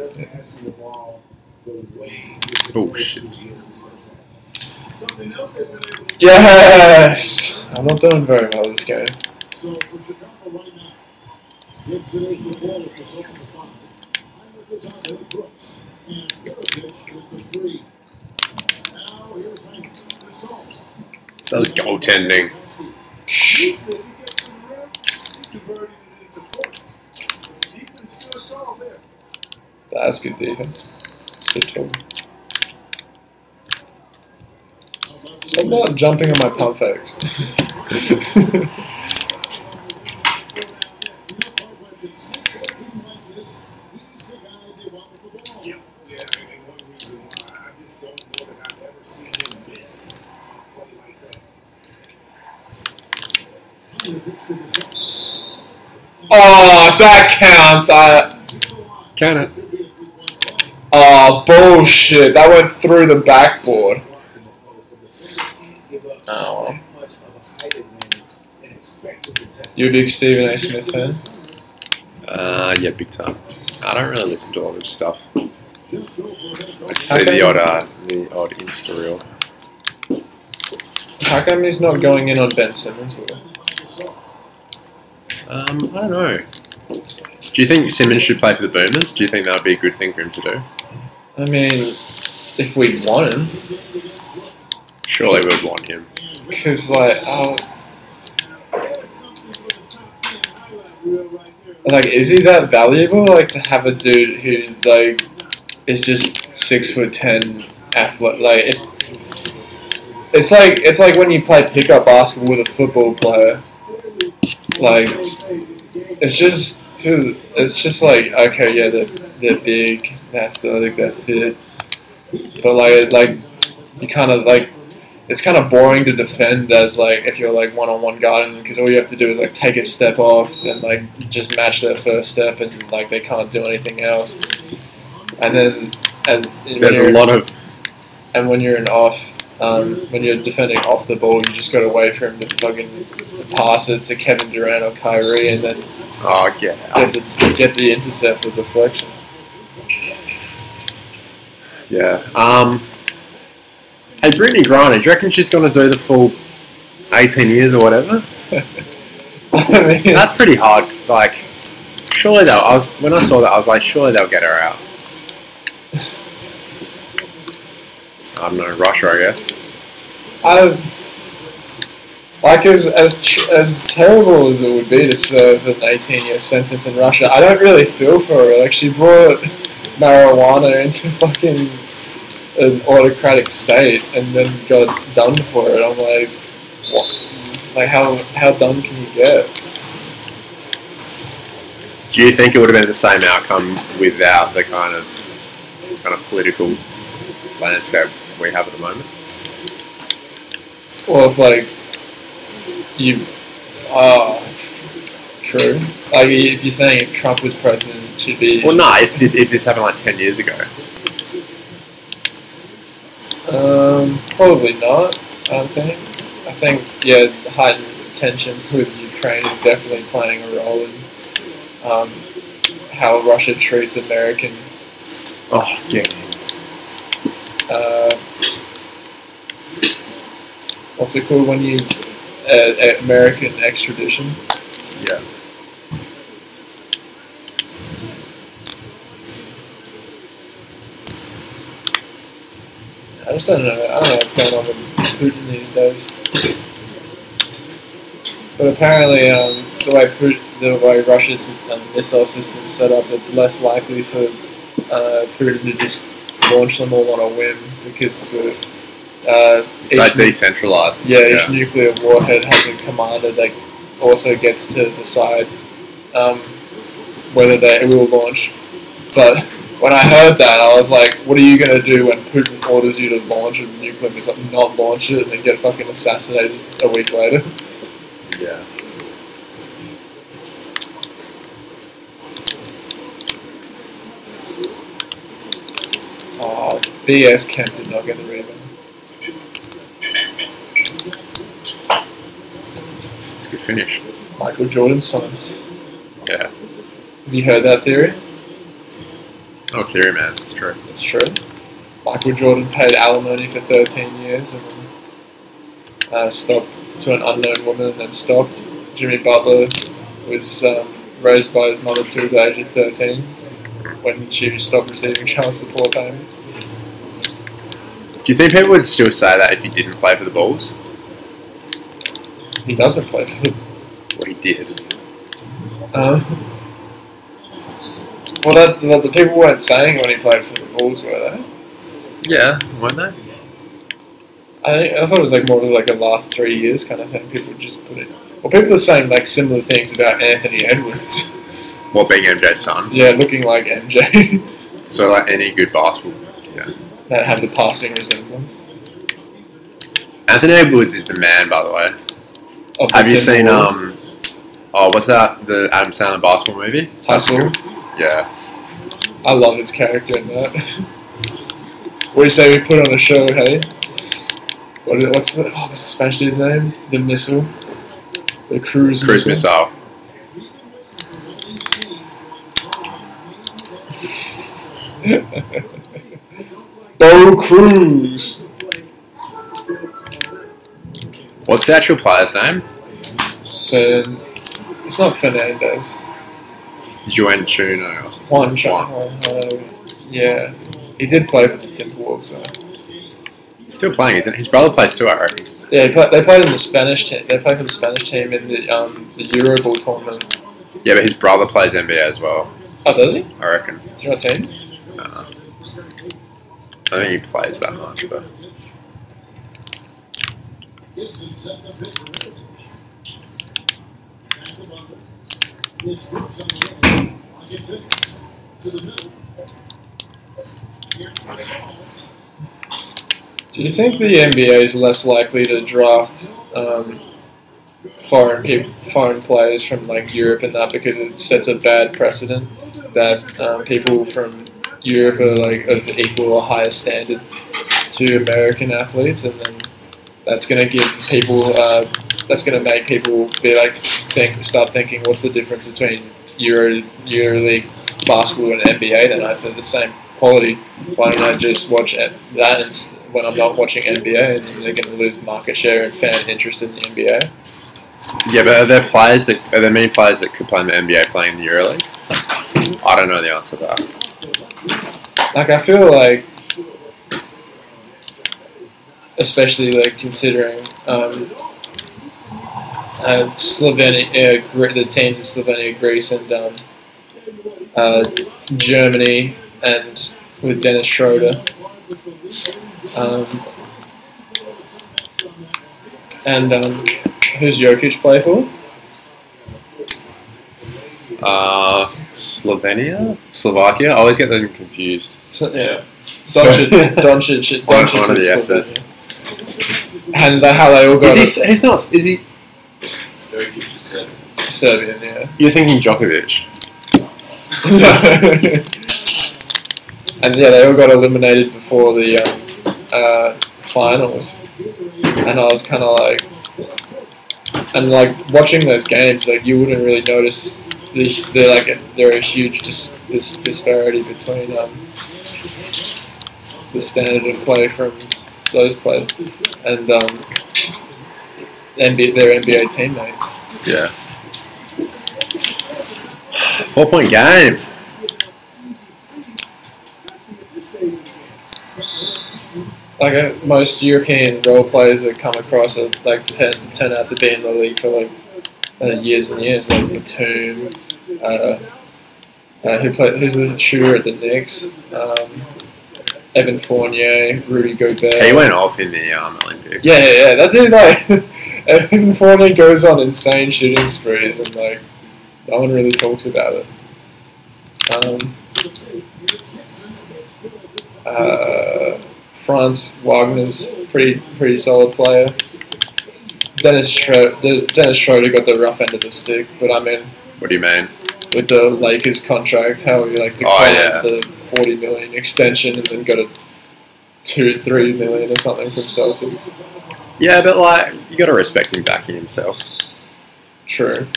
Oh shit. Yes! I'm not doing very well this game. So for Chicago right now, Gibbs is the ball at the second to five. Hinrich is out there, Brooks. And Mirotic with the three. Now here's Hinrich. The salt. That was goaltending. If he gets some room, it into points. Defense still it's all there. That's good defense. Stop not jumping on my pump fakes. Yeah, yeah, and one reason why I just don't know that I've ever seen him miss a play like that. That counts, I. Can it? Oh, bullshit. That went through the backboard. Oh. You a big Stephen A. Smith fan? Uh, yeah, big time. I don't really listen to a lot of stuff. I just How see the odd, uh, the odd Insta reel. How come he's not going in on Ben Simmons? Will? Um, I don't know. Do you think Simmons should play for the Boomers? Do you think that would be a good thing for him to do? I mean, if we want him, Surely we would want him. because like, like, is he that valuable? Like to have a dude who like is just six foot ten, athlete. Like, it, it's like it's like when you play pickup basketball with a football player. Like, it's just it's just like okay, yeah, they're they're big, they're athletic, they're fit, but like like you kind of like it's kind of boring to defend as like if you're like one on one guarding because all you have to do is like take a step off and like just match their first step and like they can't do anything else. And then and when There's a you're- lot of and when you're an off, um, when you're defending off the ball, you just got to wait for him to fucking pass it to Kevin Durant or Kyrie, and then oh get get the get the intercept or deflection. Yeah. Um. Hey, Brittney Griner, do you reckon she's going to do the full 18 years or whatever? I mean, That's pretty hard. Like, surely they'll, I was when I saw that, I was like, surely they'll get her out. I don't know, Russia, I guess. I Like as as as terrible as it would be to serve an 18 year sentence in Russia, I don't really feel for her. Like she brought marijuana into fucking an autocratic state and then got done for it. I'm like, what? Like how how dumb can you get? Do you think it would have been the same outcome without the kind of kind of political landscape we have at the moment? Well, if like you, uh, true. Like if you're saying if Trump was president, she'd be. Well, no. If this if this happened like ten years ago, Um, probably not. I don't think. I think yeah, heightened tensions with Ukraine is definitely playing a role in um, how Russia treats American oh yeah, uh, what's it called when you uh, uh, American extradition. yeah. I just don't know. I don't know what's going on with Putin these days. But apparently, um, the way Putin, the way Russia's um, missile system is set up, it's less likely for uh, Putin to just launch them all on a whim because the uh, It's like each nu- decentralized. yeah, each nuclear warhead has a commander that also gets to decide um, whether they will launch. But when I heard that, I was like, what are you going to do when Putin orders you to launch a nuclear missile, not launch it, and then get fucking assassinated a week later? yeah. Oh, BS Kemp did not get the rebound. It's a good finish. Michael Jordan's son. Yeah. Have you heard that theory? Oh, theory, man. It's true. It's true. Michael Jordan paid alimony for 13 years and then uh, stopped to an unknown woman and then stopped. Jimmy Butler was um, raised by his mother to the age of 13 when she stopped receiving child support payments. Do you think people would still say that if he didn't play for the Bulls? He doesn't play for them. Well, he did. Um, well, that, the, the people weren't saying when he played for the Bulls, were they? Yeah, weren't they? I think, I thought it was like more of like a last three years kind of thing. People just put it. Well, people are saying like similar things about Anthony Edwards. What being MJ's son? yeah, looking like MJ. So like any good basketball. That have the passing resemblance. Anthony Edwards is the man, by the way. Of Have you seen um? Oh, what's that? The Adam Sandler basketball movie? Hustle? Yeah. I love his character in that. what do you say we put on a show, hey? What, is- what's the oh, what's the Spanish dude's name? The missile, the cruise, Cruise missile. missile. Bo Cruz. What's the actual player's name? Fen- it's not Fernandez. Juan or something. Juan. Uh, yeah, he did play for the Timberwolves though. He's still playing, isn't he? His brother plays too, I reckon. Yeah, they, play, they played in the Spanish team. They played for the Spanish team in the um the Euro Ball tournament. Yeah, but his brother plays NBA as well, Oh, does he? I reckon. Do you know what team? Uh, I think he plays that much, but. Do you think the NBA is less likely to draft um, foreign peop foreign players from like Europe and that because it sets a bad precedent that um, people from Europe are like of equal or higher standard to American athletes, and then that's going to give people uh, that's going to make people be like think start thinking what's the difference between Euro EuroLeague basketball and NBA? Then if they're the same quality, why don't I just watch that when I'm not watching NBA? And they're going to lose market share and fan interest in the NBA. yeah, but are there players that are there many players that could play in the NBA playing in the EuroLeague? I don't know the answer to that. Like I feel like, especially like considering um, uh, Slovenia, uh, the teams of Slovenia, Greece, and um, uh, Germany, and with Dennis Schroeder. Um, and um, who's Jokic play for? Uh, Slovenia, Slovakia. I always get them confused. So, yeah, Doncic, Doncic, One- Doncic one of S's. Slovenia. And uh, how they all got Is he? He's not. Is he? Serbian, yeah. You're thinking Djokovic. and yeah, they all got eliminated before the um, uh, finals, and I was kind of like, and like watching those games, like you wouldn't really notice the they're like a, they're a huge dis, dis, disparity between um, the standard of play from those players and um, NBA, their NBA teammates. Yeah. Four point game. like uh, most European role players that come across are like turn, turn out to be in the league for like uh, years and years, like Batum, uh, uh, who play, who's the shooter at the Knicks, um, Evan Fournier, Rudy Gobert. He went off in the um, Olympics. Yeah, yeah, yeah. That dude, like, Evan Fournier goes on insane shooting sprees, and like, no one really talks about it. Um, uh, Franz Wagner's pretty pretty solid player. Dennis Schroeder, Dennis Schroeder got the rough end of the stick, but I mean, What do you mean? with the Lakers contract, how he like Oh, declined yeah. the forty million extension and then got a two three million or something from Celtics. Yeah, but like you got to respect him backing himself. True.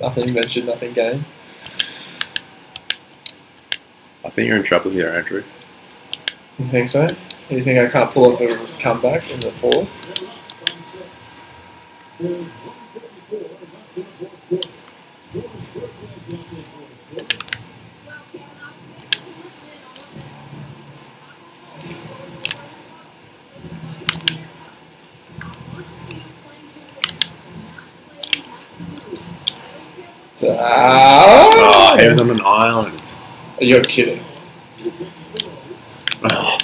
Nothing ventured, nothing gained. I think you're in trouble here, Andrew. You think so? You think I can't pull off a comeback in the fourth? Oh, he Ah! was on an island. Are You're kidding. Oh.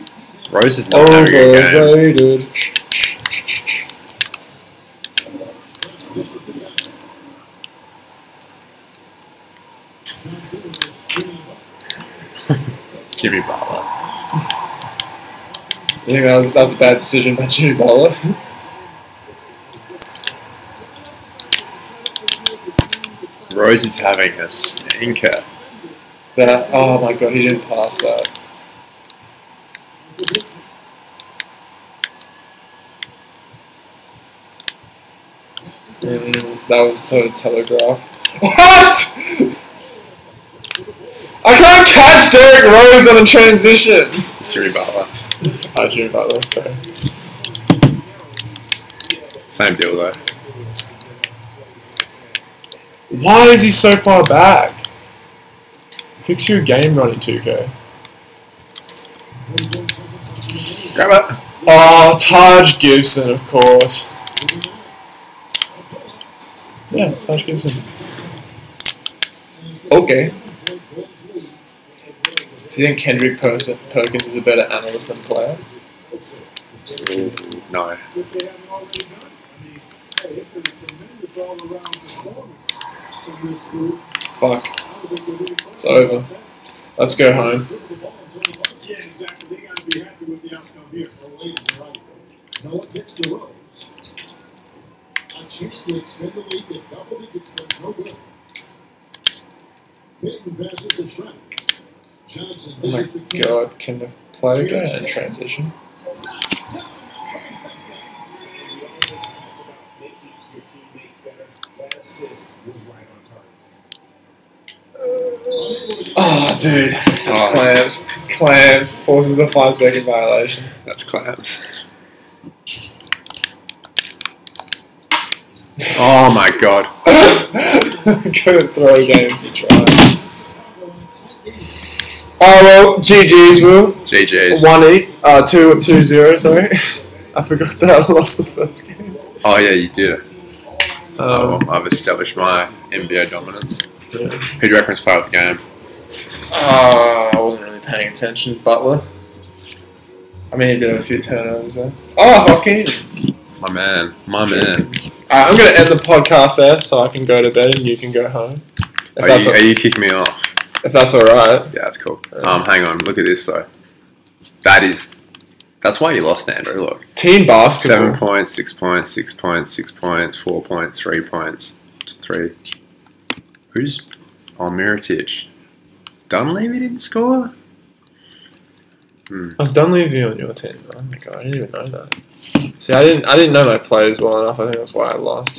Rose is not having a good game. Overrated. Jimmy Butler. You think that was, that was a bad decision by Jimmy Butler? Rose is having a stinker. that, oh my god, he didn't pass that. Mm, that was so telegraphed. What? I can't catch Derrick Rose on a transition. Jimmy Butler. Uh, oh, Jimmy Butler, sorry. Same deal though. Why is he so far back? Fix your game, running 2K. Grab it. Oh, Taj Gibson, of course. Yeah, Taj Gibson. Okay. Do you think Kendrick Pers- Perkins is a better analyst than player? Ooh, no. if they haven't already done. I mean, hey, it's been a tremendous all-around performance from this group. Fuck, I don't think they're really it's over. Let's go home. Dribble the ball and so the ball- Yeah, exactly. They got to be happy with the outcome here. Wait, you're right. Noah gets to Rose. A chance to extend the lead to double digits, but no good. Peyton passes to Shredder. Oh my dishes the kid. god, can the player go in transition? Oh, dude. That's Oh. Clams. Clams forces the five second violation. That's clams. Oh my god. Couldn't throw a game if you tried. Oh well, GG's, Will. GG's. One E, uh, two two zero. Sorry, I forgot that I lost the first game. Oh yeah, you did it. Oh, Um, well, I've established my NBA dominance. yeah. Who do you reckon's player of the game? Uh, I wasn't really paying attention. Butler. I mean, he did have a few turnovers there. Oh, Joakim. My man. My man. Alright, I'm going to end the podcast there so I can go to bed and you can go home. If, Are you, a- are you kicking me off? If that's alright. Yeah, that's cool. Um, hang on. Look at this though. That is. That's why you lost, Andrew. Look. Team basketball. Seven points, six points, six points, six points, four points, three points, three. Who's on Mirotic? Dunleavy didn't score? Hmm. I was Dunleavy on your team. Oh my god, I didn't even know that. See, I didn't. I didn't know my players well enough. I think that's why I lost.